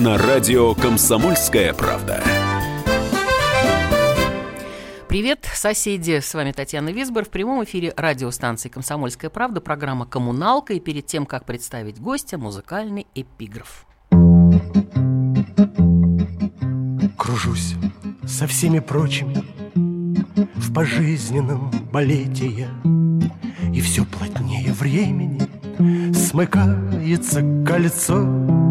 На радио «Комсомольская правда». Привет, соседи! С вами Татьяна Висбор. В прямом эфире радиостанции «Комсомольская правда» программа «Коммуналка». И перед тем, как представить гостя, музыкальный эпиграф. Кружусь со всеми прочими В пожизненном балете я И все плотнее времени Смыкается кольцо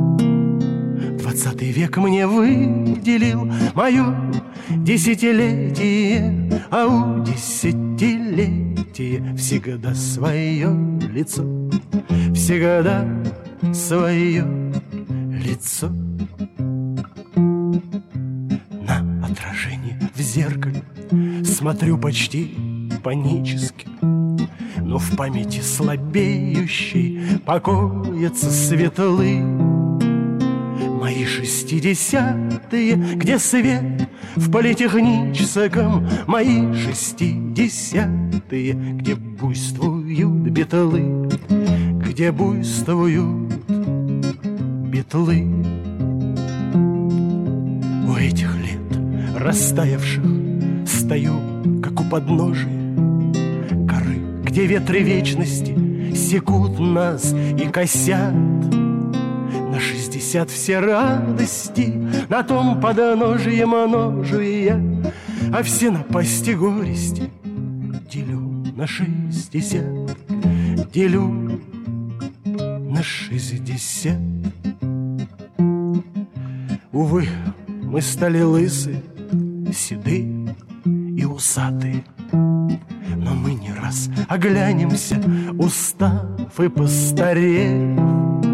Двадцатый век мне выделил мое десятилетие, а у десятилетия всегда свое лицо, всегда свое лицо. На отражение в зеркале смотрю почти панически, но в памяти слабеющей покоятся светлые Мои шестидесятые, где свет в политехническом Мои шестидесятые, где буйствуют битолы Где буйствуют битлы. У этих лет растаявших Стою, как у подножия горы Где ветры вечности секут нас и косят шестьдесят все радости На том подножье я А все напасти горести Делю на шестьдесят Делю на шестьдесят. Увы, мы стали лысы, седые и усатые Но мы не раз оглянемся, устав и постарев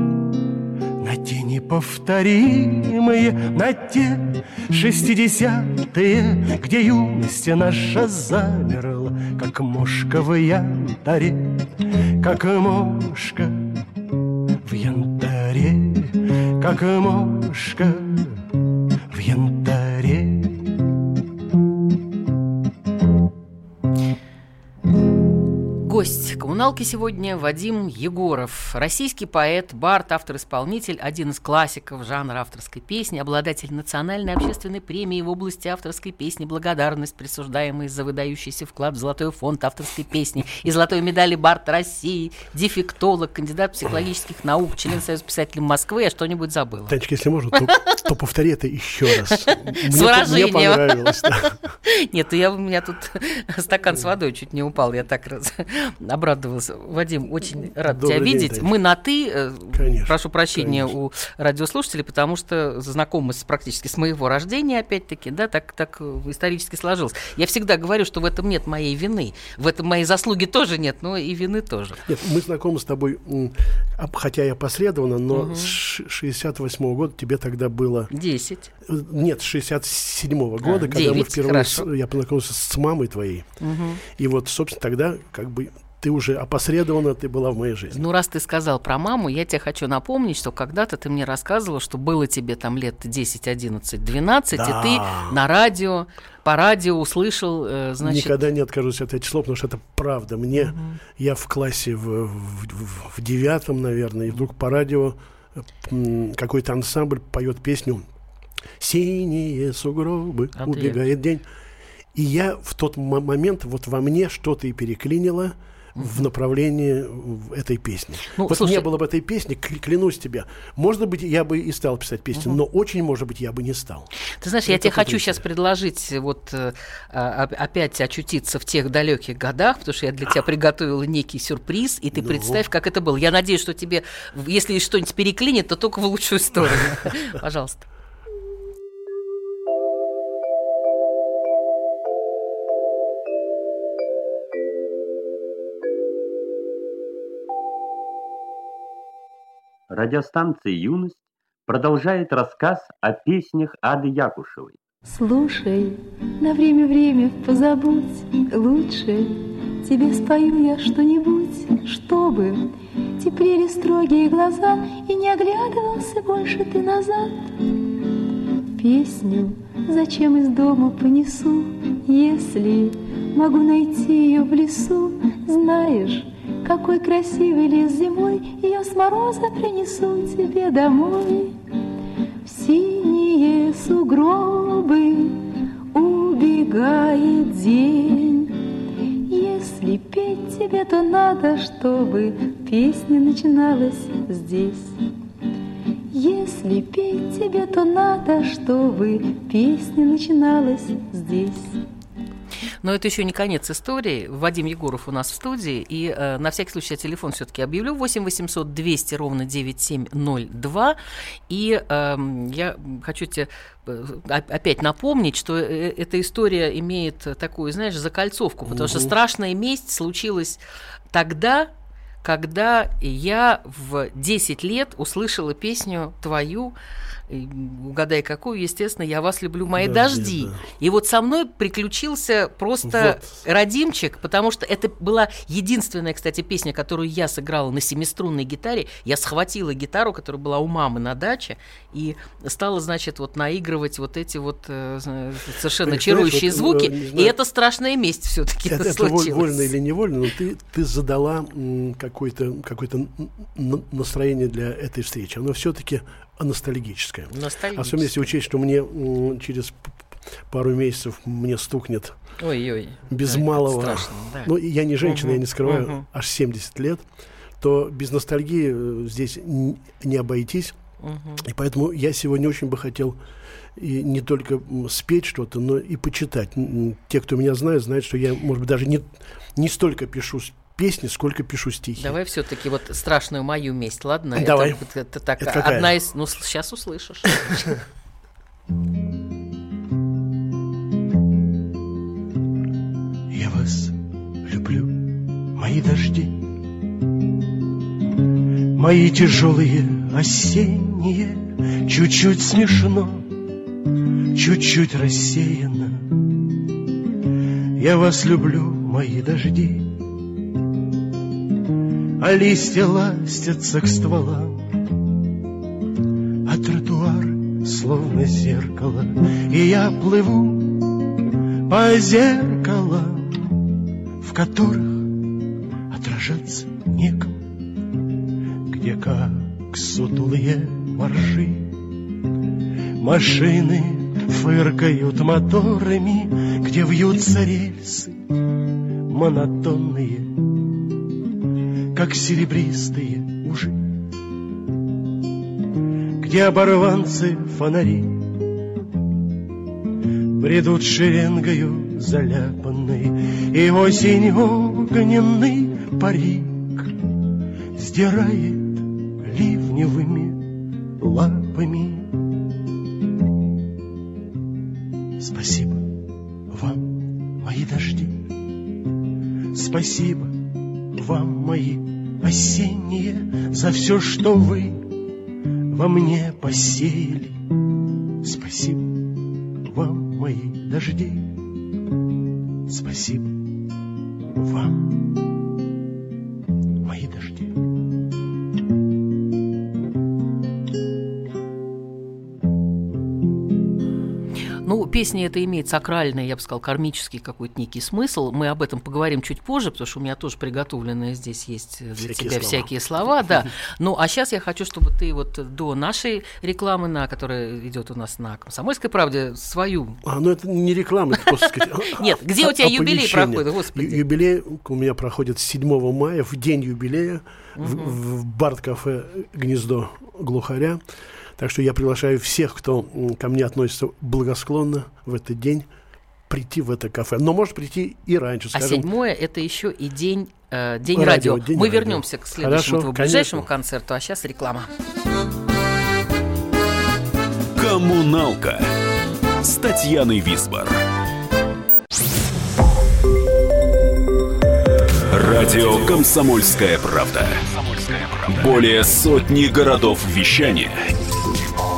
на те неповторимые, на те шестидесятые, Где юность наша замерла, как мошка в янтаре, Как мошка в янтаре, как мошка в янтаре. Гость коммуналки сегодня Вадим Егоров. Российский поэт, бард, автор-исполнитель, один из классиков жанра авторской песни, обладатель национальной общественной премии в области авторской песни «Благодарность», присуждаемой за выдающийся вклад в Золотой фонд авторской песни и золотой медали «Бард России», дефектолог, кандидат психологических наук, член Союза писателей Москвы. Я что-нибудь забыла. Танечка, если можно, то, то повтори это еще раз. С выражением. Мне понравилось. Да. Нет, я, у меня тут стакан с водой чуть не упал. Я так раз обрадовался. Вадим, очень рад Добрый тебя день, видеть. Танечка. Мы на «ты». э, Конечно, Прошу прощения конечно. у радиослушателей, потому что знакомы с, практически с моего рождения, опять-таки, да, так, так э, исторически сложилось. Я всегда говорю, что в этом нет моей вины. В этом моей заслуги тоже нет, но и вины тоже. Нет, мы знакомы с тобой, хотя я последовно, но с ш- 68 года тебе тогда было... Десять. э, Нет, с 67 года, когда мы А, девять, впервые... с- хорошо. я познакомился с мамой твоей. И вот, собственно, тогда как бы ты уже опосредованно ты была в моей жизни. Ну, раз ты сказал про маму, я тебе хочу напомнить, что когда-то ты мне рассказывал, что было тебе там лет 10, 11, 12, Да. и ты на радио, по радио услышал, э, значит... Никогда не откажусь от этих слов, потому что это правда. Мне, я в классе в, в- в- в девятом, наверное, и вдруг по радио какой-то ансамбль поет песню «Синие сугробы, Ответ. убегает день». И я в тот мо- момент вот во мне что-то и переклинило в направлении этой песни. Ну, вот слушай- не было бы этой песни, кля- клянусь тебе, может быть, я бы и стал писать песни, но очень, может быть, я бы не стал. Ты знаешь, я Это тебе хочу сейчас предложить вот э, а, оп- опять очутиться в тех далеких годах, потому что я для тебя приготовила некий сюрприз, и ты Ну. представь, как это было. Я надеюсь, что тебе, если что-нибудь переклинит, то только в лучшую сторону. Пожалуйста. Радиостанция «Юность» продолжает рассказ о песнях Ады Якушевой. Слушай, на время-время позабудь лучше Тебе спою я что-нибудь, чтобы Теплели строгие глаза И не оглядывался больше ты назад Песню зачем из дома понесу, Если могу найти ее в лесу, Знаешь, какой красивый лес зимой, Ее с мороза принесу тебе домой. В синие сугробы убегает день. Если петь тебе, то надо, чтобы песня начиналась здесь. Если петь тебе, то надо, чтобы песня начиналась здесь. Но это еще не конец истории. Вадим Егоров у нас в студии. И э, на всякий случай я телефон все-таки объявлю. 8 800 200 ровно 9702. И э, я хочу тебе э, опять напомнить, что э, эта история имеет такую, знаешь, закольцовку. Потому угу. что страшная месть случилась тогда, когда я в 10 лет услышала песню твою угадай какую, естественно, «Я вас люблю, мои дожди». дожди. Да. И вот со мной приключился просто вот. родимчик, потому что это была единственная, кстати, песня, которую я сыграла на семиструнной гитаре. Я схватила гитару, которая была у мамы на даче, и стала, значит, вот наигрывать вот эти вот э, совершенно Понимаешь, чарующие вот, звуки. Э, и это страшная месть все-таки это, это случилось. вольно или невольно, но ты, ты задала какое-то какое настроение для этой встречи. Оно все-таки ностальгическое. Ностальгическое. Особенно если учесть, что мне через пару месяцев мне стукнет Ой-ой. без да, малого. Страшно, да. Ну, я не женщина, угу, я не скрываю, угу. аж 70 лет, то без ностальгии э, здесь не обойтись. Угу. И поэтому я сегодня очень бы хотел и не только спеть что-то, но и почитать. Те, кто меня знает, знают, что я, может быть, даже не, не столько пишу песни, сколько пишу стихи. Давай все-таки вот страшную мою месть, ладно? Давай. Это, это, так, это какая? одна из. Ну, сейчас услышишь. Я вас люблю, мои дожди, мои тяжелые осенние, чуть-чуть смешно, чуть-чуть рассеяно. Я вас люблю, мои дожди, а листья ластятся к стволам, А тротуар словно зеркало, И я плыву по зеркалам, В которых отражаться некому, Где как сутулые моржи. Машины фыркают моторами, Где вьются рельсы монотонные как серебристые ужи, Где оборванцы фонари Бредут шеренгою заляпанной, И осень огненный парик Сдирает ливневыми лапами. Спасибо вам, мои дожди, Спасибо вам, мои осенние, за все, что вы во мне посеяли. Спасибо вам, мои дожди, спасибо вам. Песни это имеет сакральный, я бы сказал, кармический какой-то некий смысл. Мы об этом поговорим чуть позже, потому что у меня тоже приготовленные здесь есть для всякие тебя слова. всякие слова, да. Ну, а сейчас я хочу, чтобы ты вот до нашей рекламы, на которая идет у нас на Комсомольской правде, свою. А, ну это не реклама, это просто сказать. Нет, где у тебя юбилей проходит, господи? Юбилей у меня проходит 7 мая, в день юбилея, в Барт-кафе «Гнездо глухаря». Так что я приглашаю всех, кто ко мне относится благосклонно в этот день, прийти в это кафе. Но может прийти и раньше. А скажем. А седьмое это еще и день, э, день радио. радио. День Мы радио. вернемся к следующему Хорошо, ближайшему концерту, а сейчас реклама. Коммуналка с Татьяной Висбор. Радио Комсомольская правда". Более сотни городов вещания –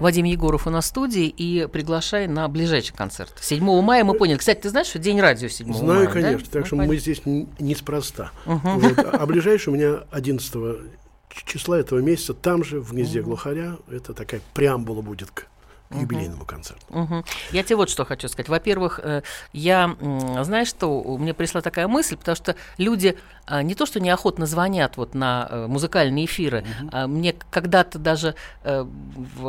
Вадим Егоров у нас в студии и приглашай на ближайший концерт. 7 мая мы поняли. Кстати, ты знаешь, что день радио 7 Знаю, мая, да? конечно. Так Ну, что понятно. мы здесь неспроста. Вот. А ближайший у меня 11 ч- числа этого месяца там же, в гнезде глухаря. Это такая преамбула будет к к юбилейному концерту. Мгм. Я тебе вот что хочу сказать. Во-первых, э, я, знаешь что, меня пришла такая мысль, потому что люди а, не то, что неохотно звонят вот на э, музыкальные эфиры, а мне когда-то даже э,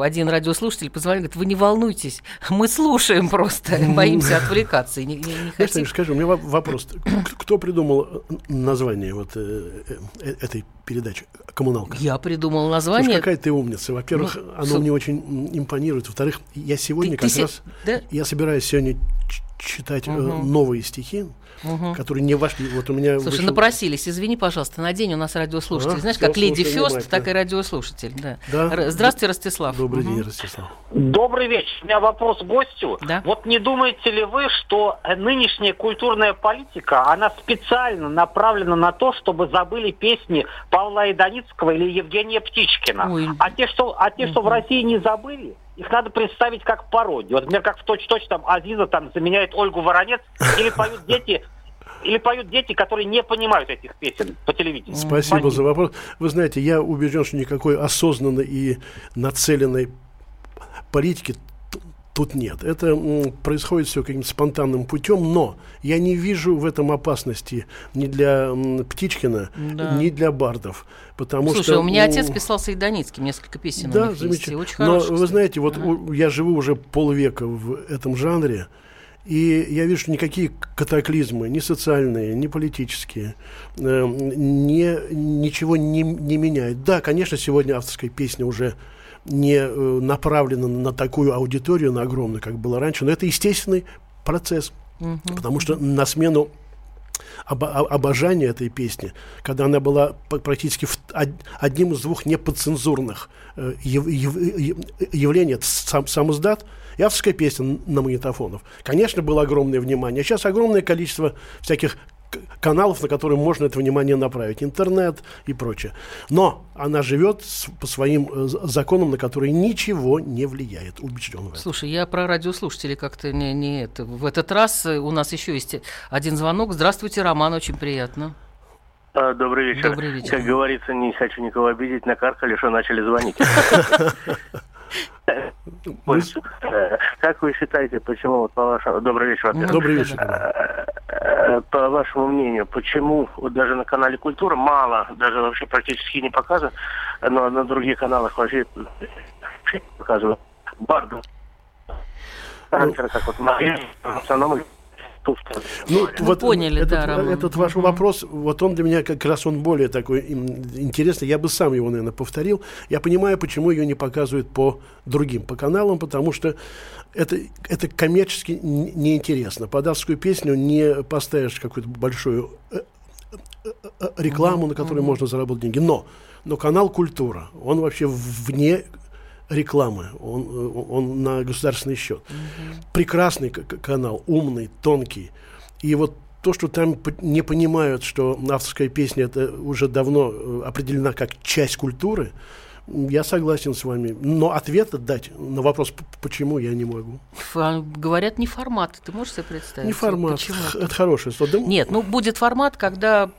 один радиослушатель позвонил, говорит, вы не волнуйтесь, мы слушаем просто, боимся отвлекаться и не, не- не хотим. Скажи, у меня во- вопрос. Кто придумал название вот этой передачи «Коммуналка»? Я придумал Слушай, название. какая ты умница. Во-первых, Ну, оно су- мне очень импонирует. Во-вторых, я сегодня Ты- как ты се- раз... да? Я собираюсь сегодня читать э, новые стихи, которые не вошли. Вот у меня Слушай, вышел- напросились, извини, пожалуйста, на день у нас радиослушатель. А, Знаешь, как Леди Фест, так и радиослушатель. Да. Да. Здравствуйте, Ростислав. Добрый Мгм. день, Ростислав. Добрый вечер. У меня вопрос к гостю. Да. Вот не думаете ли вы, что э, нынешняя культурная политика, она специально направлена на то, чтобы забыли песни Павла Айданицкого или Евгения Птичкина? Ой. А те, что, а те, что в России не забыли, их надо представить как пародию. Вот, например, как в точь-точь там Азиза там заменяет Ольгу Воронец, или поют дети, или поют дети, которые не понимают этих песен по телевидению. Спасибо за вопрос. Вы знаете, я убежден, что никакой осознанной и нацеленной политики тут нет. Это происходит все каким-то спонтанным путем, но я не вижу в этом опасности ни для Птичкина, Да. ни для Бардов. Потому Слушай, что, у меня м, отец писал Сайданицким, несколько песен у Да, них есть, замечательно. очень Но хороших, вы кстати. знаете, вот Ага. у- я живу уже полвека в этом жанре, и я вижу, что никакие катаклизмы, ни социальные, ни политические, э, не, ничего не, не меняют. Да, конечно, сегодня авторская песня уже не э, направлена на такую аудиторию, на огромную, как было раньше, но это естественный процесс. Потому что на смену оба- о- обожания этой песни, когда она была практически в- од- одним из двух неподцензурных э, яв- яв- яв- явлений, это сам, сам издат и авторская песня на магнитофонов. Конечно, было огромное внимание. Сейчас огромное количество всяких каналов, на которые можно это внимание направить. Интернет и прочее. Но она живет с- по своим э, законам, на которые ничего не влияет. Убежден в этом. Слушай, я про радиослушателей как-то не, не это. В этот раз э, у нас еще есть один звонок. Здравствуйте, Роман, очень приятно. А, Добрый вечер. Добрый вечер. Как говорится, не хочу никого обидеть, накаркали, что начали звонить. Э, Как вы считаете, почему, вот по вашему... Добрый вечер, во-первых. Добрый Да, вечер. да. Э, По вашему мнению, почему вот даже на канале Культура мало, даже вообще практически не показывают, но на других каналах вообще показывают Барду. Характер, как вот в основном Тушкин. Ну, Мы поняли, этот, да, Роман. этот ваш вопрос, вот он для меня как раз он более такой интересный. Я бы сам его, наверное, повторил. Я понимаю, почему ее не показывают по другим, по каналам, потому что это, это коммерчески неинтересно. Под авторскую песню не поставишь какую-то большую э, э, э, рекламу, на которой можно заработать деньги. Но, но канал «Культура», он вообще вне рекламы, он, э, он на государственный счет. Прекрасный к- к- канал, умный, тонкий. И вот то, что там не понимают, что авторская песня это уже давно э, определена как часть культуры, я согласен с вами. Но ответа дать на вопрос, почему, я не могу. Ф- а, Говорят, не формат. Ты можешь себе представить? Не формат. почему? Это хорошее слово. Да, Нет, ну будет формат, когда,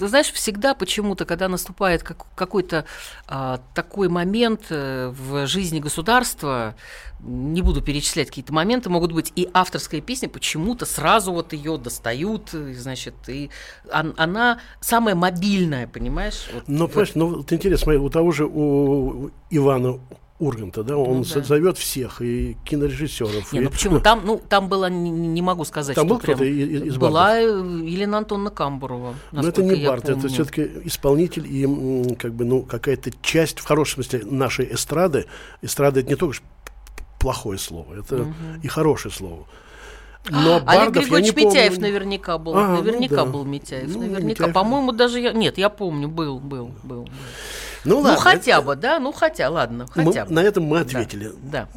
знаешь, всегда почему-то, когда наступает как- какой-то а, такой момент э, в жизни государства, не буду перечислять какие-то моменты, могут быть и авторская песня, почему-то сразу вот ее достают, значит, и он- она самая мобильная, понимаешь? Вот- вот. понимаешь, ну, вот интересно, смотри, у того же у Ивана Урганта, да, он Ну да. зовет всех, и кинорежиссеров. Не, и- ну почему? Там, ну, там было, не, не могу сказать, Там что был кто-то прям- и- из Была э, Елена Антоновна Камбурова, Но это не Барт, это все-таки исполнитель и как бы ну какая-то часть в хорошем смысле нашей эстрады. Эстрада это не только плохое слово, это и хорошее слово. Но Олег Бардов я Григорьевич Митяев помню. наверняка был. А, ну наверняка да. был Митяев. Ну, наверняка. По-моему, даже я. Нет, я помню, был, был, был. Ну, Ну, ладно, хотя это- бы, да? Ну, хотя, ладно, мы- хотя бы. на этом мы Да, ответили. Да.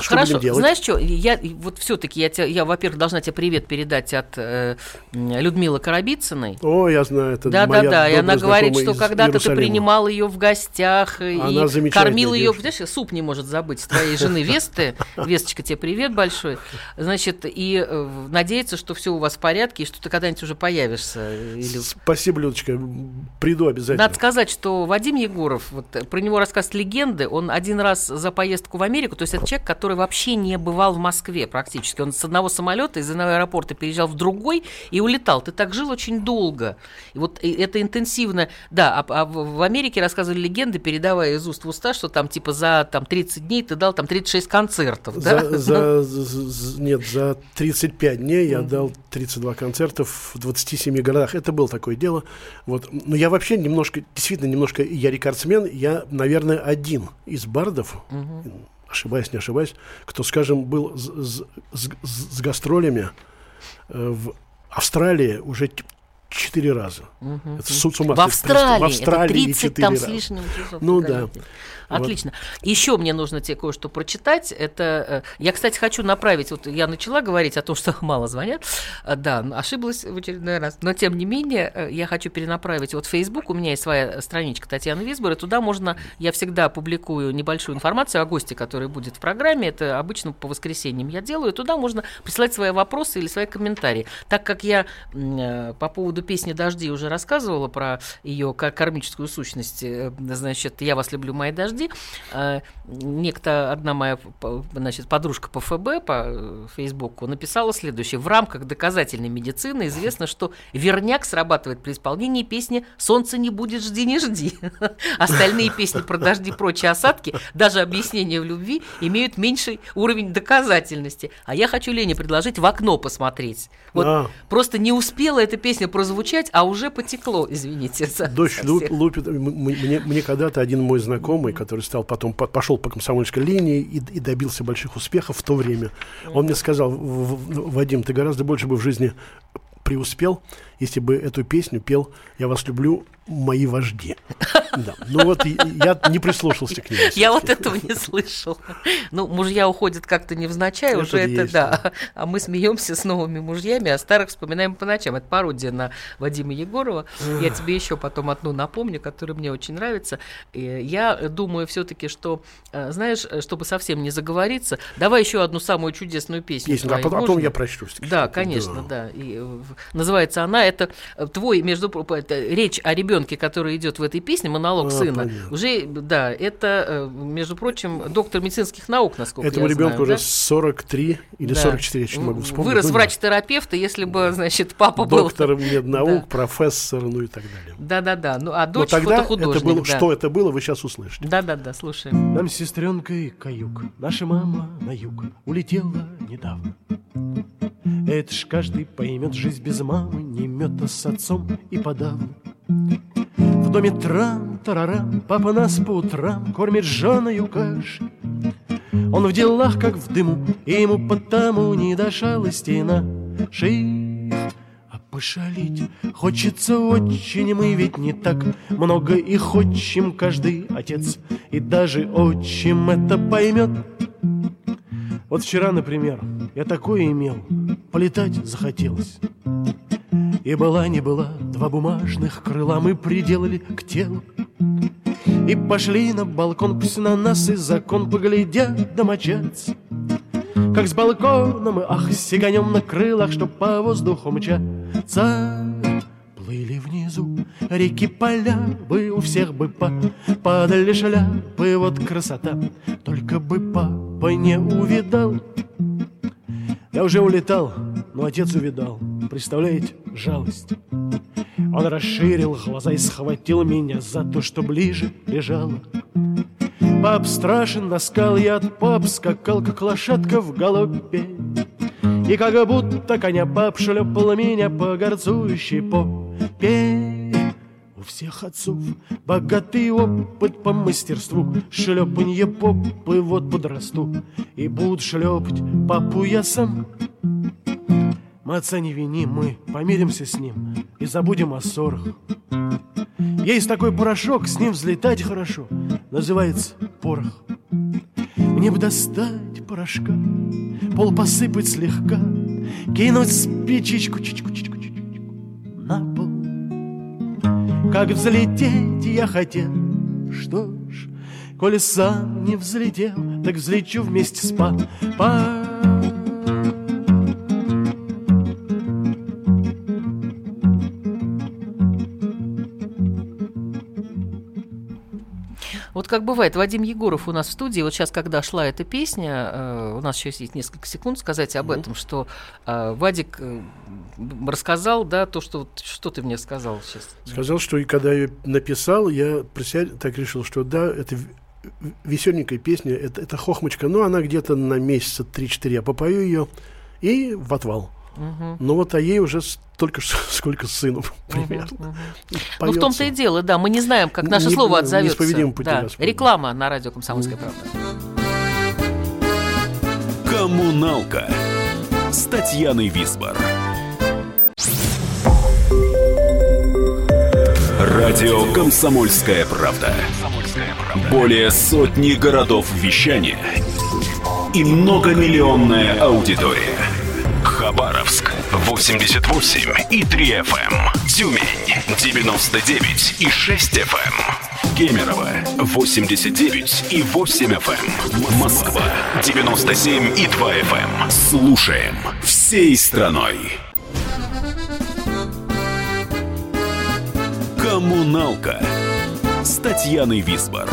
Что Хорошо, будем делать? знаешь что, я вот все-таки, я, тебя- я, во-первых, должна тебе привет передать от э, Людмилы Коробицыной. О, я знаю, это Да, моя да, да. И она говорит, что когда-то ты принимал ее в гостях Она и кормил ее. девушка. Знаешь, суп не может забыть с твоей жены Весты. Весточка, тебе привет большой. Значит, и э, надеется, что все у вас в порядке, и что ты когда-нибудь уже появишься. Или... Спасибо, Людочка. Приду обязательно. Надо сказать, что Вадим Егоров, вот э, про него рассказ легенды, он один раз за поездку в Америку, то есть это человек, который вообще не бывал в Москве практически. Он с одного самолета из одного аэропорта переезжал в другой и улетал. Ты так жил очень долго. И вот это интенсивно. Да, а, а в Америке рассказывали легенды, передавая из уст в уста, что там типа за там, 30 дней ты дал там 36 концертов. да? За, за- нет, за 35 дней я дал 32 концерта в 27 городах. Это было такое дело. Вот. Но я вообще немножко, действительно, немножко, я рекордсмен. Я, наверное, один из бардов, ошибаюсь, не ошибаюсь, кто, скажем, был с, с- с- с- с гастролями э, в Австралии уже четыре раза. Это с, с ума В Австралии, В Австралии это 30 четыре там с раза. лишним часов. Ну да. Отлично. Еще мне нужно тебе кое-что прочитать. Это э, я, кстати, хочу направить. Вот я начала говорить о том, что мало звонят. А, Да, ошиблась в очередной раз. Но тем не менее, э, я хочу перенаправить. Вот Facebook у меня есть своя страничка Татьяны Висбор, и туда можно. Я всегда публикую небольшую информацию о госте, который будет в программе. Это обычно по воскресеньям я делаю. Туда можно присылать свои вопросы или свои комментарии. Так как я э, по поводу песни «Дожди» уже рассказывала про ее кармическую сущность, значит, «Я вас люблю, мои дожди», э, некто, одна моя значит, подружка по ФБ, по э, Фейсбуку, написала следующее. В рамках доказательной медицины известно, что верняк срабатывает при исполнении песни «Солнце не будет, жди, не жди». Остальные песни про дожди, прочие осадки, даже объяснения в любви, имеют меньший уровень доказательности. А я хочу Лене предложить в окно посмотреть. Вот А. просто не успела эта песня прозвучать, а уже потекло, извините. за- Дождь за лупит. Мне, мне когда-то один мой знакомый, который стал потом по- пошел по комсомольской линии и, и добился больших успехов в то время, он мне сказал: «В- в- Вадим, ты гораздо больше бы в жизни преуспел, если бы эту песню пел «Я вас люблю, мои вожди». Да. Ну вот я не прислушался к ней. Я вот этого не слышал. Ну, мужья уходят как-то невзначай, Это уже это есть, да. А мы смеемся с новыми мужьями, а старых вспоминаем по ночам. Это пародия на Вадима Егорова. Я тебе еще потом одну напомню, которая мне очень нравится. Я думаю все-таки, что, э, знаешь, э, чтобы совсем не заговориться, давай еще одну самую чудесную песню. Песню, а потом, можно? я прочту. Да, конечно, да. И, э, называется она, это э, твой, между прочим, речь о ребенке, который идет в этой песне, монолог А, сына. понятно. Уже, да, это, э, между прочим, доктор медицинских наук, насколько Этому я ребенку знаю, уже 43 или да? 44, я не могу вспомнить. Вырос Ну, да. врач-терапевт, если бы, значит, папа был... Доктор меднаук, Да. профессор, ну и так далее. Да-да-да, ну а Но дочь тогда это было, да. что это было, вы сейчас услышите. Да-да-да, слушаем. Нам с сестренкой каюк, наша мама на юг улетела недавно. Это ж каждый поймет, жизнь без мамы не мета с отцом и подавно. В доме трам-тарарам, папа нас по утрам кормит жженую кашей. Он в делах, как в дыму, и ему потому не до шалости нашей. А пошалить хочется очень, мы ведь не так много и хочем каждый отец, и даже отчим это поймет. Вот вчера, например, я такое имел, полетать захотелось. И была не была, два бумажных крыла мы приделали к телу. И пошли на балкон, пусть на нас и закон поглядят домочадцы. Как с балкона мы, ах, сиганем на крылах, что по воздуху мчатся. Плыли внизу реки поля, бы у всех бы по падали шляпы, вот красота. Только бы папа не увидал. Я уже улетал, но отец увидал. Представляете, жалость. Он расширил глаза и схватил меня за то, что ближе лежало. Пап страшен, наскал я от пап, скакал, как лошадка в галопе. И как будто коня пап шлепал меня по горцующей попе. у всех отцов Богатый опыт по мастерству Шлепанье попы вот подрасту И будут шлепать папу я сам Мы отца не виним, мы помиримся с ним И забудем о ссорах. Есть такой порошок, с ним взлетать хорошо Называется порох. Мне бы достать порошка Пол посыпать слегка Кинуть спичечку чичку чичку чичку на пол. Как взлететь я хотел Что ж, коли сам не взлетел Так взлечу вместе с папой как бывает, Вадим Егоров у нас в студии, вот сейчас, когда шла эта песня, э, у нас еще есть несколько секунд сказать об этом, что э, Вадик э, рассказал, да, то, что, что ты мне сказал сейчас. Сказал, что и когда я написал, я про себя так решил, что да, это веселенькая песня, это, это хохмочка, но она где-то на месяца 3-4 я попою ее и в отвал. Угу. Ну вот, а ей уже столько, сколько сыну примерно. Угу, угу. Ну, в том-то и дело, да, мы не знаем, как наше не, слово отзовется. Да. Реклама на радио «Комсомольская правда». Коммуналка с Татьяной Висбор. Радио «Комсомольская правда». Более сотни городов вещания и многомиллионная аудитория. Хабаровск 88 и 3 FM. Эм. Тюмень 99 и 6 FM. Эм. Кемерово 89 и 8 FM. Эм. Москва 97 и 2 FM. Слушаем всей страной. Коммуналка с Татьяной Висбор.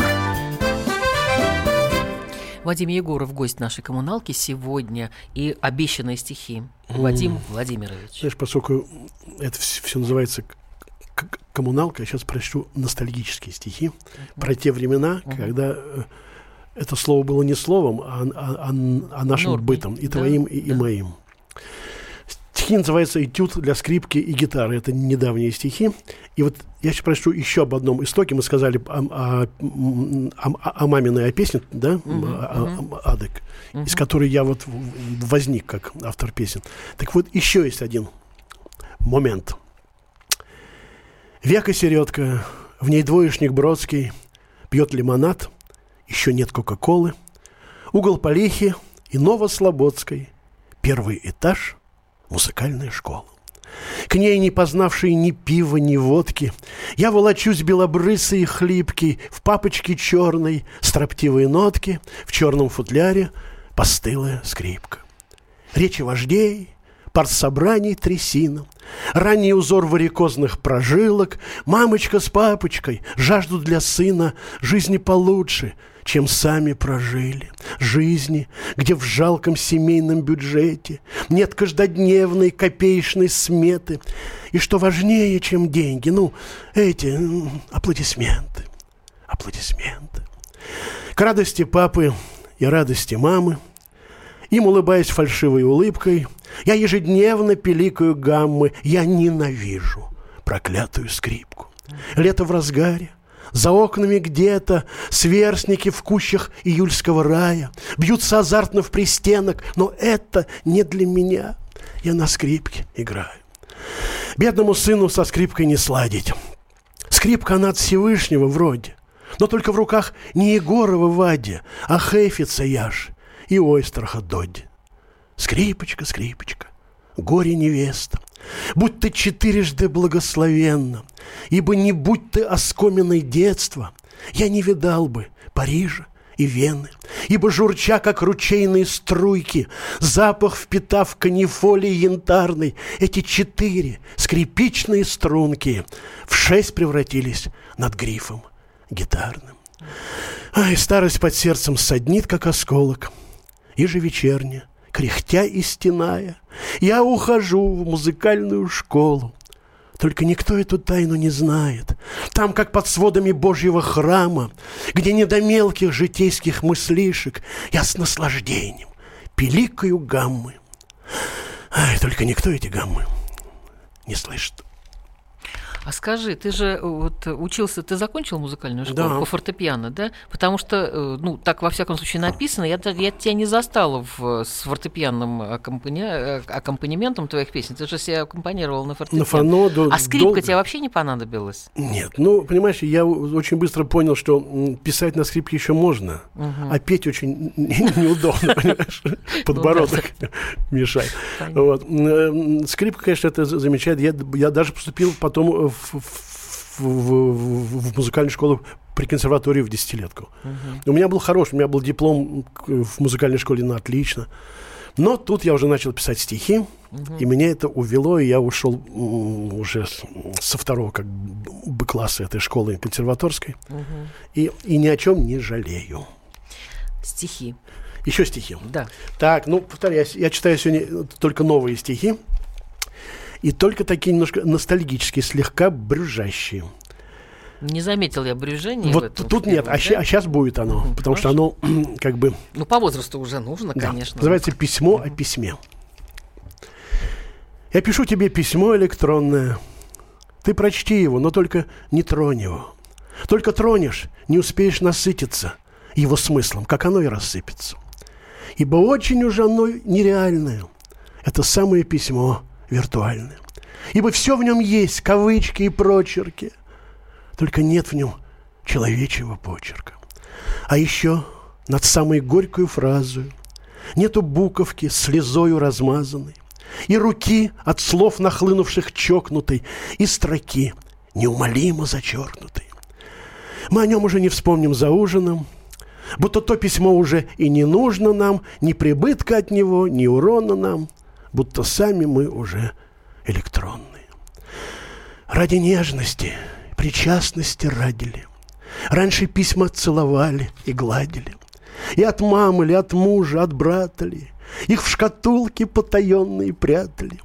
Вадим Егоров, гость нашей коммуналки сегодня, и обещанные стихи. Вадим mm. Владимирович. Знаешь, поскольку это все, все называется коммуналка, я сейчас прочту ностальгические стихи mm-hmm. про те времена, mm-hmm. когда э, это слово было не словом, а, а, а, а нашим Нормой. бытом, и да, твоим, и, да. и моим. Стихи называются «Этюд для скрипки и гитары». Это недавние стихи. И вот я сейчас прочту еще об одном истоке. Мы сказали о, о, о, о маминой о песне, да, uh-huh, uh-huh. Адек, uh-huh. из которой я вот возник как автор песен. Так вот, еще есть один момент. Века середка, в ней двоечник Бродский, пьет лимонад, еще нет Кока-Колы, угол Полихи и Новослободской, первый этаж – музыкальная школа. К ней не познавший ни пива, ни водки, Я волочусь белобрысый и хлипкий, В папочке черной строптивые нотки, В черном футляре постылая скрипка. Речи вождей, партсобраний трясина, Ранний узор варикозных прожилок, Мамочка с папочкой жаждут для сына Жизни получше, чем сами прожили. Жизни, где в жалком семейном бюджете нет каждодневной копеечной сметы. И что важнее, чем деньги, ну, эти аплодисменты, аплодисменты. К радости папы и радости мамы, им улыбаясь фальшивой улыбкой, я ежедневно пиликаю гаммы, я ненавижу проклятую скрипку. Лето в разгаре, за окнами где-то сверстники в кущах июльского рая Бьются азартно в пристенок, но это не для меня. Я на скрипке играю. Бедному сыну со скрипкой не сладить. Скрипка она от Всевышнего вроде, но только в руках не Егорова Вади, а Хейфица Яш и Ойстраха Додди. Скрипочка, скрипочка, горе невеста, будь ты четырежды благословенна, ибо не будь ты оскоменной детства, я не видал бы Парижа и Вены, ибо журча, как ручейные струйки, запах впитав канифолии янтарной, эти четыре скрипичные струнки в шесть превратились над грифом гитарным. Ай, старость под сердцем саднит, как осколок, ежевечерне, кряхтя и стеная, я ухожу в музыкальную школу. Только никто эту тайну не знает. Там, как под сводами Божьего храма, где не до мелких житейских мыслишек, я с наслаждением пиликаю гаммы. Ай, только никто эти гаммы не слышит. А скажи, ты же э, вот учился, ты закончил музыкальную школу Да. по фортепиано, да? Потому что, э, ну, так во всяком случае написано, я, я тебя не застала в, с фортепианным аккомпани- э, аккомпанементом твоих песен. Ты же себя аккомпанировал на фортепиано. На фано до- а скрипка долго. тебе вообще не понадобилась? Нет, ну, понимаешь, я очень быстро понял, что писать на скрипке еще можно, а петь очень неудобно, понимаешь? Подбородок мешает. Скрипка, конечно, это за- замечательно. Я, я даже поступил потом в, в- в- в- в музыкальную школу при консерватории в десятилетку. У меня был хороший, у меня был диплом в музыкальной школе на отлично. Но тут я уже начал писать стихи, и меня это увело, и я ушел уже со второго как бы класса этой школы консерваторской. И, и ни о чем не жалею. Стихи, Еще стихи. да. Так, ну, повторяюсь, я читаю сегодня только новые стихи. И только такие немножко ностальгические, слегка брюжащие. Не заметил я брюжения в вот тут в нет, а, да? сейчас будет оно. Мгм, потому что оно как бы Ну, по возрасту уже нужно, Да. конечно. Называется «Письмо о письме». Я пишу тебе письмо электронное. Ты прочти его, но только не тронь его. Только тронешь, не успеешь насытиться его смыслом, как оно и рассыпется. Ибо очень уж оно нереальное. Это самое письмо виртуальное. Ибо все в нем есть, кавычки и прочерки. Только нет в нем человечьего почерка. А еще над самой горькую фразою Нету буковки слезою размазанной, И руки от слов нахлынувших чокнутой, И строки неумолимо зачеркнутой. Мы о нем уже не вспомним за ужином, Будто то письмо уже и не нужно нам, Ни прибытка от него, ни урона нам, Будто сами мы уже электронные. Ради нежности, причастности радили. Раньше письма целовали и гладили. И от мамы ли, от мужа, от брата ли. Их в шкатулке потаенные прятали.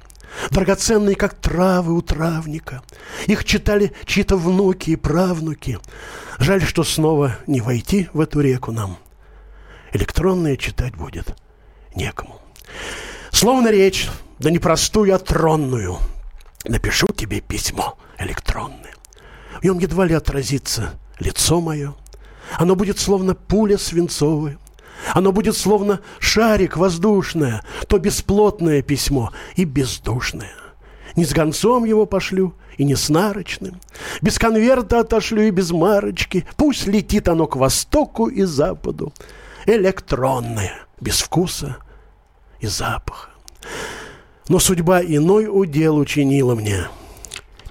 Драгоценные, как травы у травника. Их читали чьи-то внуки и правнуки. Жаль, что снова не войти в эту реку нам. Электронное читать будет некому. Словно речь, да не простую, а тронную. Напишу тебе письмо электронное. В нем едва ли отразится лицо мое. Оно будет словно пуля свинцовая. Оно будет словно шарик воздушное, то бесплотное письмо и бездушное. Не с гонцом его пошлю и не с нарочным. Без конверта отошлю и без марочки. Пусть летит оно к востоку и западу. Электронное, без вкуса и запаха. Но судьба иной удел учинила мне.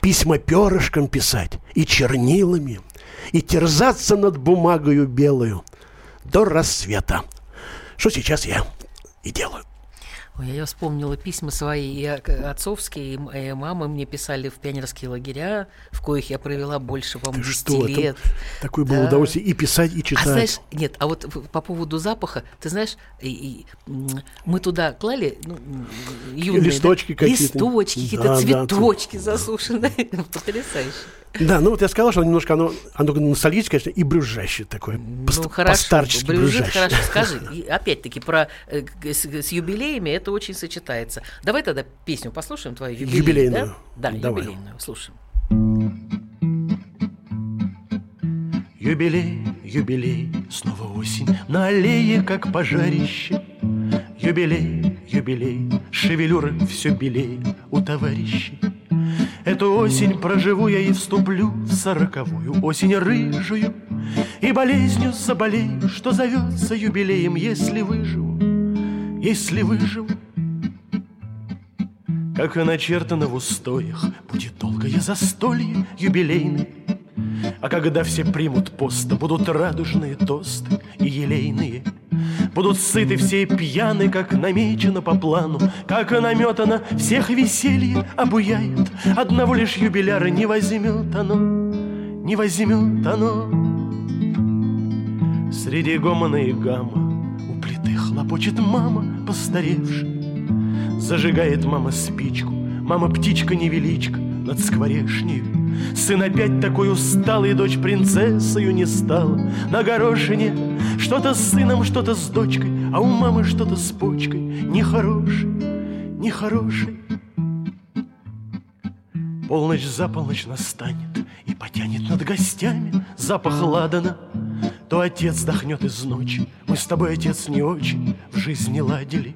Письма перышком писать и чернилами, и терзаться над бумагою белую до рассвета. Что сейчас я и делаю. Ой, я вспомнила письма свои, и э, отцовские, и и мамы мне писали в пионерские лагеря, в коих я провела больше, Ты 10 что, это лет. Такое было Да. удовольствие и писать, и читать. А знаешь, нет, а вот по поводу запаха, ты знаешь, и- и, мы туда клали ну, юные, да, Листочки какие-то. листочки, какие-то Да, да, цветочки засушенные, потрясающе. Да, ну вот я сказал, что оно немножко оно, оно ностальгическое, конечно, и брюзжащее такое. пост- Ну хорошо, постарчески брюзжит, брюзжащее. хорошо, скажи. И опять-таки про э, с, с юбилеями это очень сочетается. Давай тогда песню послушаем твою юбилейную. Юбилейную. Да, да Давай. юбилейную, слушаем. Юбилей, юбилей, снова осень На аллее, как пожарище Юбилей, юбилей, шевелюры все белее у товарищей Эту осень проживу я и вступлю в сороковую Осень рыжую и болезнью заболею Что зовется юбилеем, если выживу Если выживу как и начертано в устоях, будет долгое застолье юбилейное. А когда все примут пост, будут радужные тосты и елейные. Будут сыты все пьяны, как намечено по плану, Как наметано, всех веселье обуяет. Одного лишь юбиляра не возьмет оно, не возьмет оно. Среди гомона и гамма у плиты хлопочет мама, постаревшая. Зажигает мама спичку, мама птичка невеличка над скворешнею. Сын опять такой усталый, дочь принцессою не стала. На горошине что-то с сыном, что-то с дочкой, а у мамы что-то с почкой. Нехорошей, нехорошей. Полночь за полночь настанет И потянет над гостями Запах ладана То отец дохнет из ночи Мы с тобой, отец, не очень В жизни ладили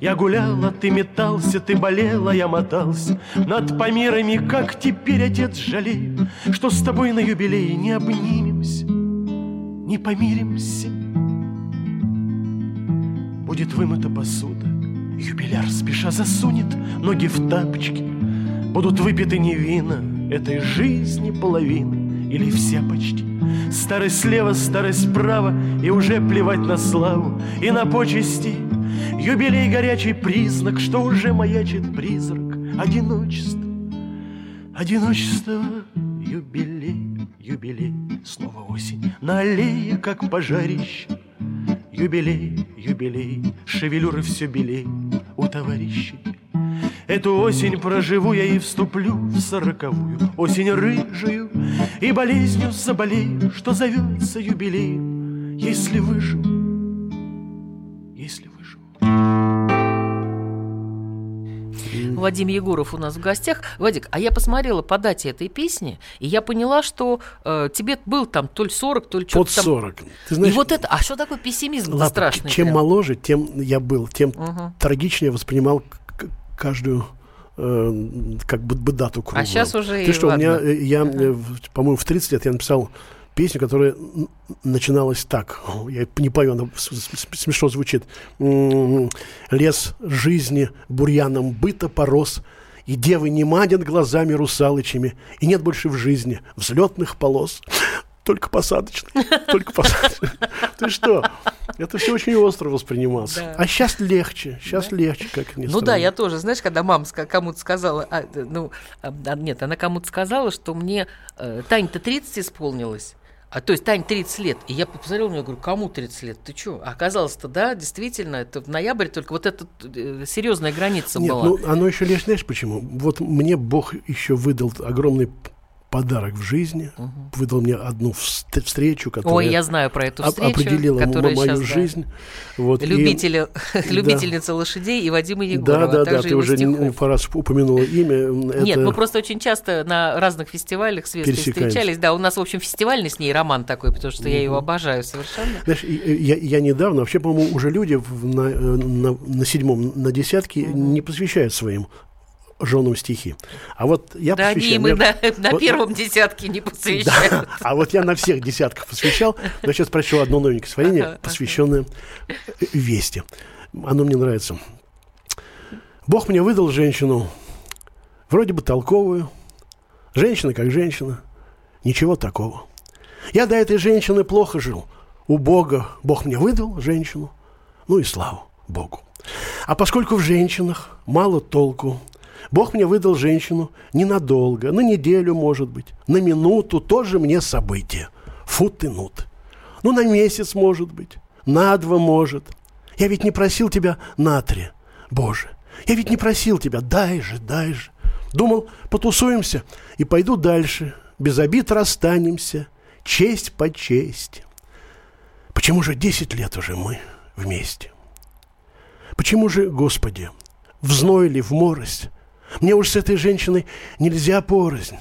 Я гуляла, ты метался Ты болела, я мотался Над помирами, как теперь, отец, жалею Что с тобой на юбилее Не обнимемся Не помиримся. Будет вымыта посуда Юбиляр спеша засунет Ноги в тапочки. Будут выпиты не вина Этой жизни половина Или вся почти. Старость слева, старость справа И уже плевать на славу И на почести. Юбилей горячий признак Что уже маячит призрак Одиночество Одиночество Юбилей, юбилей. Снова осень На аллее, как пожарище Юбилей, юбилей Шевелюры все белей У товарищей. Эту осень проживу я и вступлю в сороковую. Осень рыжую и болезнью заболею Что зовется юбилеем Если выживу, Вадим Егоров у нас в гостях. Вадик, а я посмотрела по дате этой песни, и я поняла, что э, тебе был там то ли 40, то ли что-то Под там. 40. Ты знаешь, и вот это, а что такое пессимизм ладно, страшный? чем прям? моложе, тем я был, тем Мгм. трагичнее воспринимал каждую э, как бы, бы дату круглую. щас уже Ты что, у меня, ладно. э, я, в- по-моему, в 30 лет я написал песню, которая начиналась так. Я не пою, она смешно звучит. Лес жизни бурьяном быта порос, и девы не манят глазами русалычами, и нет больше в жизни взлетных полос. Только посадочных, только посадочных. Ты что? Это все очень остро воспринималось. Да. А сейчас легче, сейчас легче, как ни Ну да, странно. я тоже, знаешь, когда мама кому-то сказала, а, э, ну, а, а, нет, она кому-то сказала, что мне э, Тань-то 30 исполнилось, а то есть Тань 30 лет, и я посмотрела на нее, говорю, кому 30 лет, ты что? А оказалось-то, да, действительно, это в ноябре только вот эта э, серьезная граница Нет, была. ну оно еще лишь, знаешь почему? Вот мне Бог еще выдал огромный подарок в жизни, выдал мне одну вст- встречу, которая Ой, я знаю про эту встречу, определила которая мою да. жизнь. Вот, и- Любителя, Да. любительница лошадей и Вадима Да, Егорова, да, да, также ты уже не по раз упомянула имя. Нет, мы просто очень часто на разных фестивалях с Пересекаемся. встречались. Да, у нас, в общем, фестивальный с ней роман такой, потому что я его обожаю совершенно. Знаешь, я, я недавно, вообще, по-моему, уже люди на, э, на, на седьмом, на десятке не посвящают своим женам стихи. А вот я Да, они посвящаю. мы Я- на, на вот- первом десятке не посвящают. Да, а вот я на всех десятках посвящал, но сейчас прочел одно новенькое стихотворение, Ага, ага. посвященное э, Вести. Оно мне нравится. Бог мне выдал женщину, вроде бы толковую, женщина как женщина, ничего такого. Я до этой женщины плохо жил, у Бога Бог мне выдал женщину, ну и слава Богу. А поскольку в женщинах мало толку, Бог мне выдал женщину ненадолго, на неделю, может быть, на минуту, тоже мне событие. Фут и нут. Ну, на месяц, может быть, на два, может. Я ведь не просил тебя на три. Боже, я ведь не просил тебя, дай же, дай же. Думал, потусуемся и пойду дальше. Без обид расстанемся, честь по чести. Почему же 10 лет уже мы вместе? Почему же, Господи, в зной ли, в морость? Мне уж с этой женщиной нельзя порознь.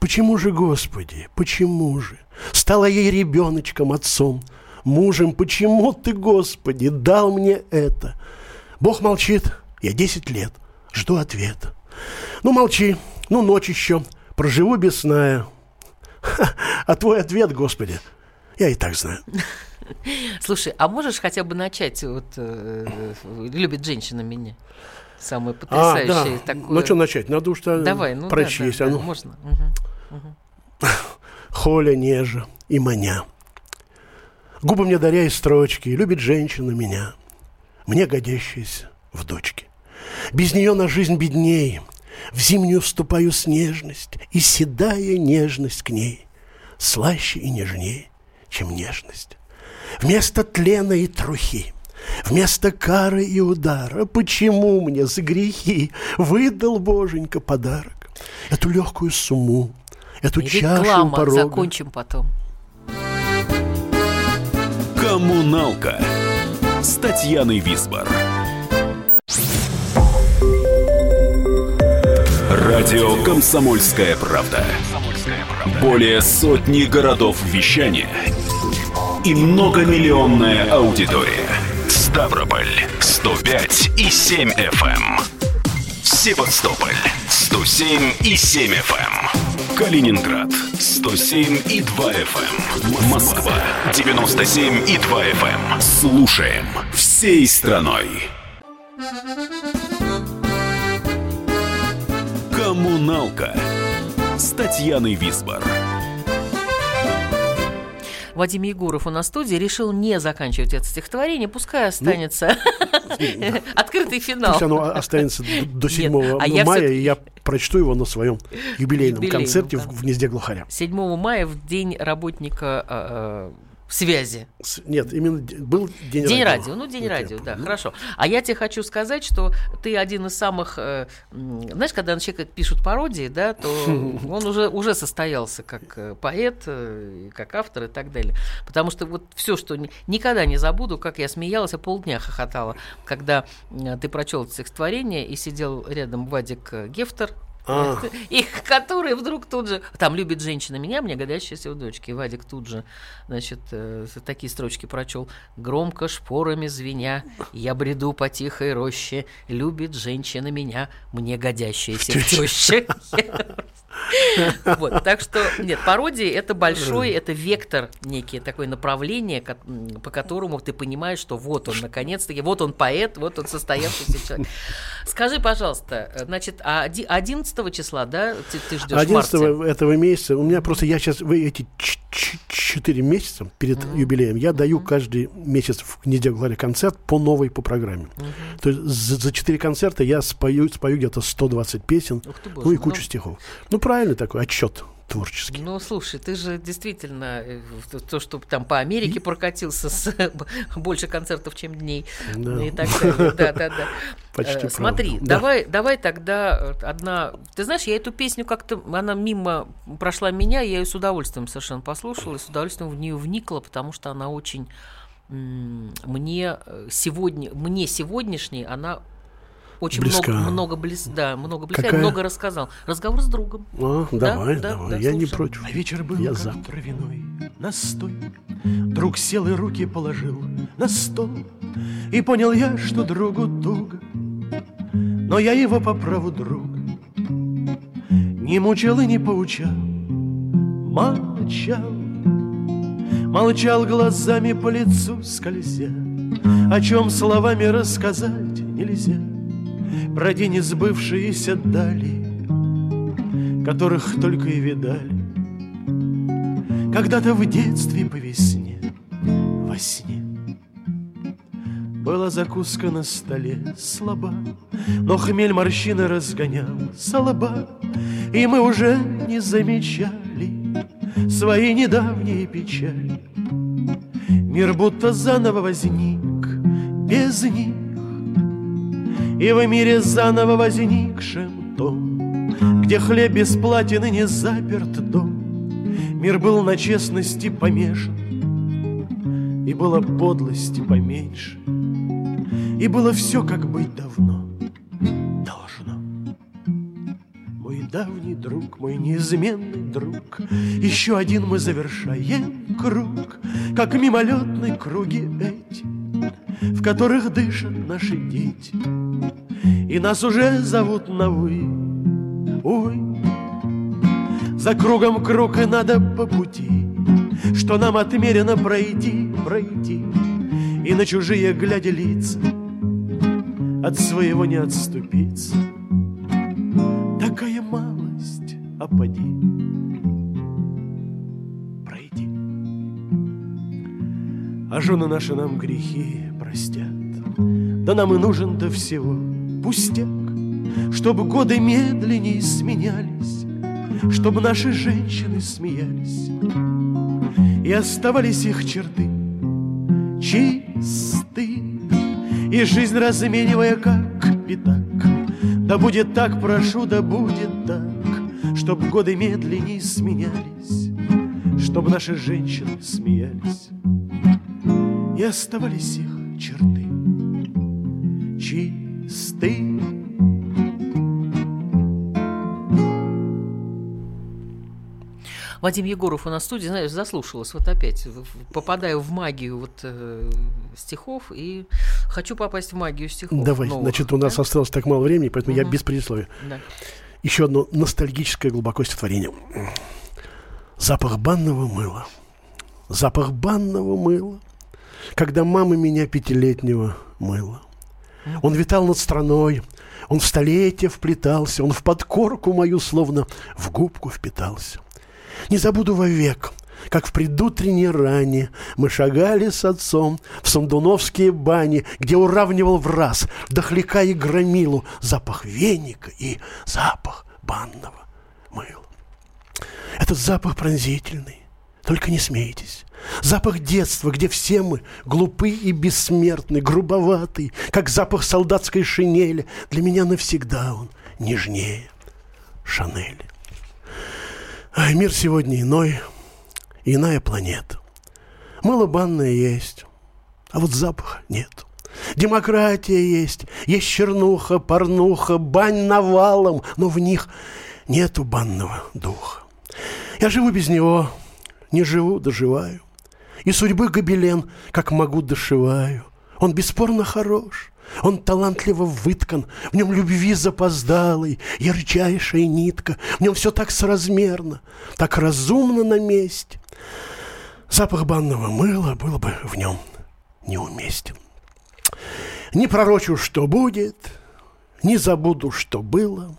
Почему же, Господи, почему же? Стала ей ребеночком, отцом, мужем. Почему ты, Господи, дал мне это? Бог молчит, я 10 лет, жду ответа. Ну, молчи, ну, ночь еще, проживу без А твой ответ, Господи, я и так знаю. Слушай, а можешь хотя бы начать вот э, любит женщина меня? Самое А, потрясающее да. такое. Ну, что начать? Надо уж-то Давай, ну прочесть. да, а да, ну. можно. Мгм. Холя, нежа и маня. Губы мне даря и строчки, любит женщина меня, мне годящаяся в дочке. Без нее на жизнь бедней, в зимнюю вступаю с нежность, и седая нежность к ней, слаще и нежнее, чем нежность. Вместо тлена и трухи, вместо кары и удара, почему мне за грехи выдал Боженька подарок? Эту легкую сумму, эту чашу Реклама, порога. закончим потом. Коммуналка с Татьяной Висбор. Радио «Комсомольская правда». Более сотни городов вещания и многомиллионная аудитория. Ставрополь 105 и 7 FM. эм. Севастополь 107 и 7 FM. Калининград 107 и 2 FM. Москва 97 и 2 FM. Слушаем всей страной. Коммуналка с Татьяной Висбор. Вадим Егоров у нас в студии решил не заканчивать это стихотворение, пускай останется открытый финал. Пусть оно останется до- до 7 а мая, и я прочту его на своем юбилейном, концерте в в «Гнезде глухаря». 7 мая в день работника э, связи. С- Нет, именно был День, День радио. радио, ну день Вот я радио, да, помню. хорошо. А я тебе хочу сказать, что ты один из самых, э, знаешь, когда на человека пишут пародии, да, то он уже уже состоялся как э, поэт, э, как автор и так далее. Потому что вот все, что ни- никогда не забуду, как я смеялась, а полдня хохотала, когда ты прочел это стихотворение и сидел рядом Вадик э, Гефтер. А. И который вдруг тут же... Там любит женщина меня, мне годящаяся у дочки. И Вадик тут же, значит, э, такие строчки прочел. Громко шпорами звеня, я бреду по тихой роще, любит женщина меня, мне годящаяся тёще. Вот, так что, нет, пародии это большой, это вектор, некий такое направление, по которому ты понимаешь, что вот он, наконец-таки, вот он поэт, вот он состоявшийся человек. Скажи, пожалуйста, э, значит, а оди- 11 числа, да, ты, ты ждешь 11 этого месяца, у меня просто, я сейчас, вы эти ч- ч- четыре месяца перед юбилеем, я даю каждый месяц в «Гнезде глухаря» концерт по новой, по программе. То есть за, за четыре концерта я спою, спою где-то 120 песен, Ух ты, ну и кучу ну. стихов. Ну, правильный такой отчет творческий. Ну, слушай, ты же действительно э, то, что там по Америке прокатился с больше концертов, чем дней Да. и так далее. Да, да, да. Почти Э, Смотри, правда. Да. давай, давай тогда э, одна. Ты знаешь, я эту песню как-то она мимо прошла меня, я ее с удовольствием совершенно послушала и с удовольствием в нее вникла, потому что она очень мне сегодня, мне сегодняшней она очень Близка. много, много близ, да, много близка, Какая? много рассказал. Разговор с другом. А, Да, давай, да, давай, да, я не слушай. против. А вечер был Я как за. травяной настой. Друг сел и руки положил на стол. И понял я, что другу туго. Но я его по праву друга Не мучил и не поучал. Молчал. Молчал глазами по лицу скользя, О чем словами рассказать нельзя. Про день сбывшиеся дали, Которых только и видали. Когда-то в детстве по весне, во сне Была закуска на столе слаба, Но хмель морщины разгонял со лба, И мы уже не замечали Свои недавние печали. Мир будто заново возник без них, И в мире заново возникшем том, Где хлеб бесплатен и не заперт дом, Мир был на честности помешан, И было подлости поменьше, И было все, как быть давно должно. Мой давний друг, мой неизменный друг, Еще один мы завершаем круг, Как мимолетные круги эти, В которых дышат наши дети, И нас уже зовут на «вы», увы. За кругом круг и надо по пути, Что нам отмерено пройти, пройти, И на чужие глядя лица От своего не отступиться. Такая малость, а поди, пройди. А жены наши нам грехи простят, Да нам и нужен-то всего пустяк, Чтобы годы медленнее сменялись, Чтобы наши женщины смеялись, И оставались их черты чисты, И жизнь разменивая как пятак. Да будет так, прошу, да будет так, Чтоб годы медленнее сменялись, Чтоб наши женщины смеялись, И оставались их Вадим Егоров у нас в студии, знаешь, заслушалась вот опять. Попадаю в магию вот э, стихов и хочу попасть в магию стихов. Давай, новых, значит, у нас да? осталось так мало времени, поэтому я Мгм. без предисловия. Да. Еще одно ностальгическое глубоко стихотворение. Запах банного мыла. Запах банного мыла. Когда мама меня пятилетнего мыла. Он витал над страной, он в столетия вплетался, он в подкорку мою словно в губку впитался. Не забуду вовек, как в предутренней ране мы шагали с отцом в сандуновские бани, где уравнивал в раз дохляка и громилу запах веника и запах банного мыла. Этот запах пронзительный, только не смейтесь. Запах детства, где все мы глупы и бессмертны, грубоватый, как запах солдатской шинели. Для меня навсегда он нежнее Шанели. Ай, мир сегодня иной, иная планета. Мыло банное есть, а вот запаха нет. Демократия есть, есть чернуха, порнуха, бань навалом, но в них нету банного духа. Я живу без него, не живу, доживаю. И судьбы гобелен, как могу, дошиваю. Он бесспорно хорош, он талантливо выткан, в нем любви запоздалой, ярчайшая нитка, в нем все так соразмерно, так разумно на месте. Запах банного мыла был бы в нем неуместен. Не пророчу, что будет, не забуду, что было.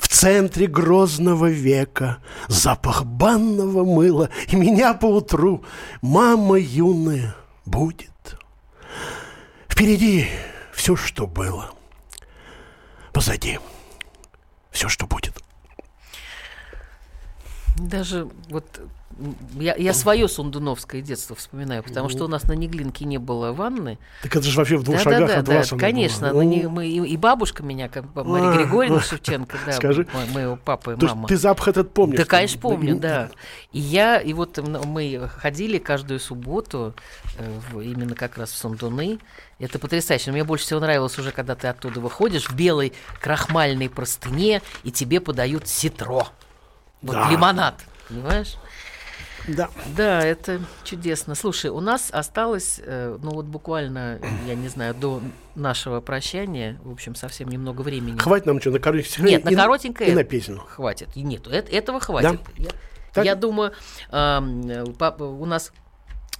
В центре грозного века запах банного мыла, и меня поутру мама юная будет. Впереди все, что было. Позади все, что будет. Даже вот я, я свое сундуновское детство вспоминаю, потому что у нас на Неглинке не было ванны. Так это же вообще в двух Да, шагах да, да, от да, вас конечно. на не- Ну, мы, и, и бабушка меня, как Мария А, Григорьевна ну, Шевченко, да, скажи. мо- моего папы, есть мама. ты запах этот помнишь? Да, конечно, помню, Ну, да. И я, и вот мы ходили каждую субботу э, именно как раз в Сандуны. Это потрясающе. Но мне больше всего нравилось уже, когда ты оттуда выходишь в белой крахмальной простыне, и тебе подают ситро. Вот Да. лимонад, понимаешь? Да. Да, это чудесно. Слушай, у нас осталось, э, ну вот буквально, я не знаю, до нашего прощания, в общем, совсем немного времени. Хватит нам что, на коротенькое Нет, на коротенькое И на песню. Хватит. Нет, э- этого хватит. Я, Так? я думаю, э, у нас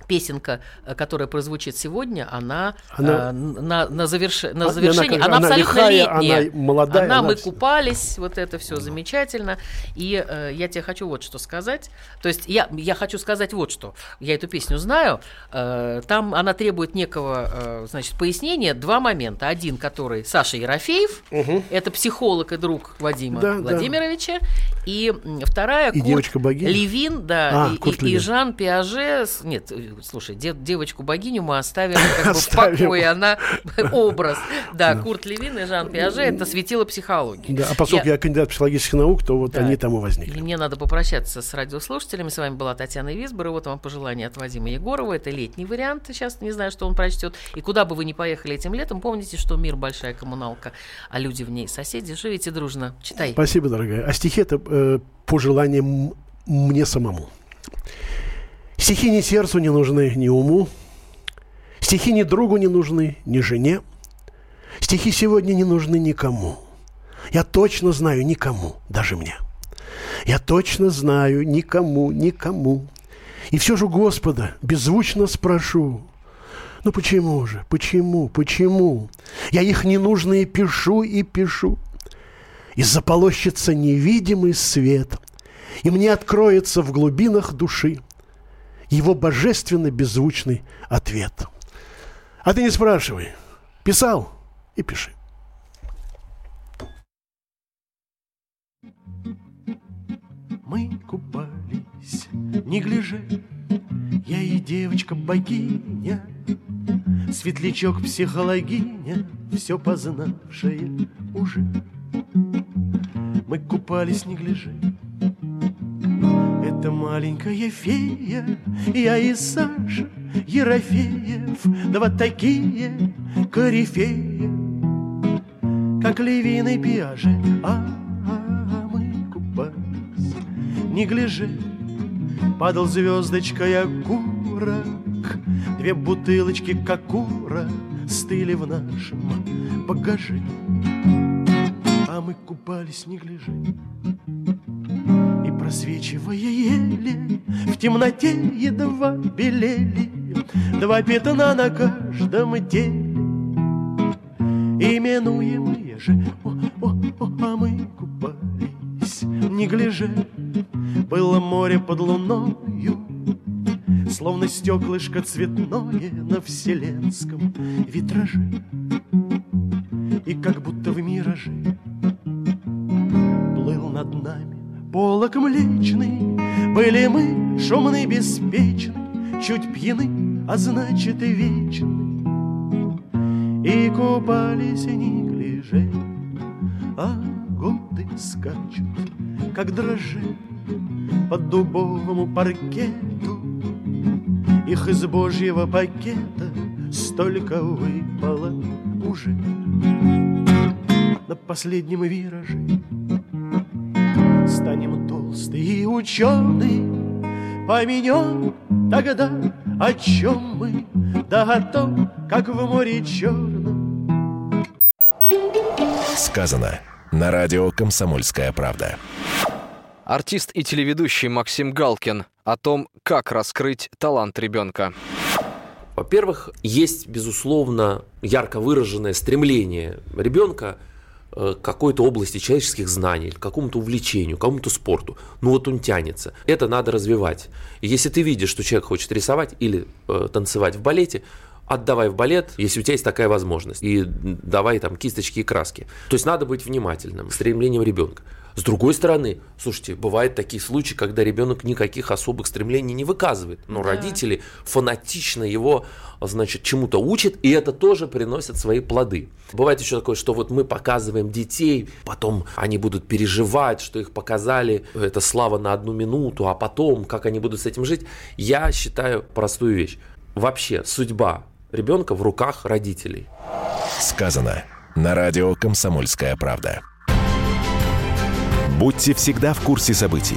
песенка, э, которая прозвучит сегодня, она, Она- э, на, на, заверш- на завершение, она она, она абсолютно лихая, летняя. она молодая, Она, она мы вся- купались, вот это все замечательно. И э, я тебе хочу вот что сказать. То есть я, я хочу сказать вот что. Я эту песню знаю. Э, там она требует некого, э, значит, пояснения. Два момента. Один, который Саша Ерофеев, это психолог и друг Вадима Да, да. Владимировича. И м, вторая И Курт? Левин, да, А, и, Курт и- и Левин. Жан Пиаже. Нет, слушай, де- девочку-богиню мы оставим как бы в покое. Она образ. Да, Курт Левин и Жан Пиаже это светило психологии. Да, а поскольку я, кандидат психологических наук, то вот они там и возникли. И мне надо попрощаться с радиослушателями. С вами была Татьяна Висбор. И вот вам пожелание от Вадима Егорова. Это летний вариант. Сейчас не знаю, что он прочтет. И куда бы вы ни поехали этим летом, помните, что мир большая коммуналка, а люди в ней соседи. Живите дружно. Читай. Спасибо, дорогая. А стихи это э, по желаниям мне самому. Стихи ни сердцу не нужны, ни уму. Стихи ни другу не нужны, ни жене. Стихи сегодня не нужны никому. Я точно знаю никому, даже мне. Я точно знаю никому, никому. И все же Господа беззвучно спрошу, ну почему же, почему, почему? Я их ненужные пишу и пишу. И заполощется невидимый свет, и мне откроется в глубинах души его божественно беззвучный ответ. А ты не спрашивай. Писал и пиши. Мы купались, не гляже, я и девочка-богиня, Светлячок психологиня, все познавшая уже. Мы купались, не гляже, это маленькая фея, я и Саша Ерофеев, два такие корифеи, как Левин и Пиаже, а, мы купались, не гляже, Падал звездочкой окурок. Две бутылочки кокура Стыли в нашем багаже. А мы купались не гляжи И просвечивая еле В темноте едва белели. Два пятна на каждом теле Именуемые же о, о, о, А мы купались. Не гляже Было море под луною Словно стеклышко цветное на вселенском витраже. И как будто в мираже полок млечный Были мы шумны, беспечны Чуть пьяны, а значит и вечны. И купались не гляже А годы скачут, как дрожжи По дубовому паркету. Их из божьего пакета Столько выпало уже. На последнем вираже Толстые и ученые Поменем тогда, о чем мы Да о том, как в море черном Сказано на радио «Комсомольская правда». Артист и телеведущий Максим Галкин о том, как раскрыть талант ребенка. Во-первых, есть, безусловно, ярко выраженное стремление ребенка какой-то области человеческих знаний, какому-то увлечению, какому-то спорту. Ну вот он тянется. Это надо развивать. И если ты видишь, что человек хочет рисовать или э, танцевать в балете, отдавай в балет, если у тебя есть такая возможность, и давай там кисточки и краски. То есть надо быть внимательным, стремлением ребенка. С другой стороны, слушайте, бывают такие случаи, когда ребенок никаких особых стремлений не выказывает, но Да. родители фанатично его, значит, чему-то учат, и это тоже приносит свои плоды. Бывает еще такое, что вот мы показываем детей, потом они будут переживать, что их показали, это слава на одну минуту, а потом, как они будут с этим жить. Я считаю простую вещь. Вообще, судьба ребенка в руках родителей. Сказано на радио «Комсомольская правда». Будьте всегда в курсе событий.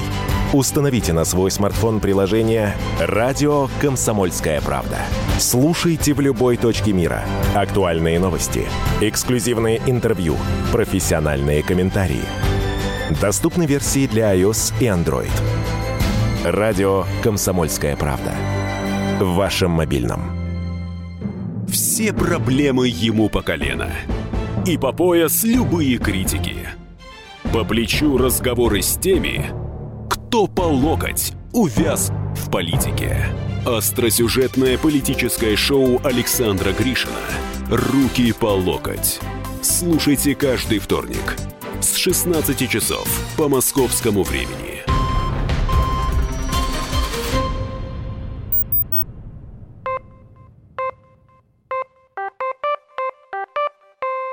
Установите на свой смартфон приложение «Радио Комсомольская правда». Слушайте в любой точке мира. Актуальные новости, эксклюзивные интервью, профессиональные комментарии. Доступны версии для iOS и Android. «Радио Комсомольская правда». В вашем мобильном. Все проблемы ему по колено. И по пояс любые критики. По плечу разговоры с теми, кто по локоть увяз в политике. Остросюжетное политическое шоу Александра Гришина «Руки по локоть». Слушайте каждый вторник с 16 часов по московскому времени.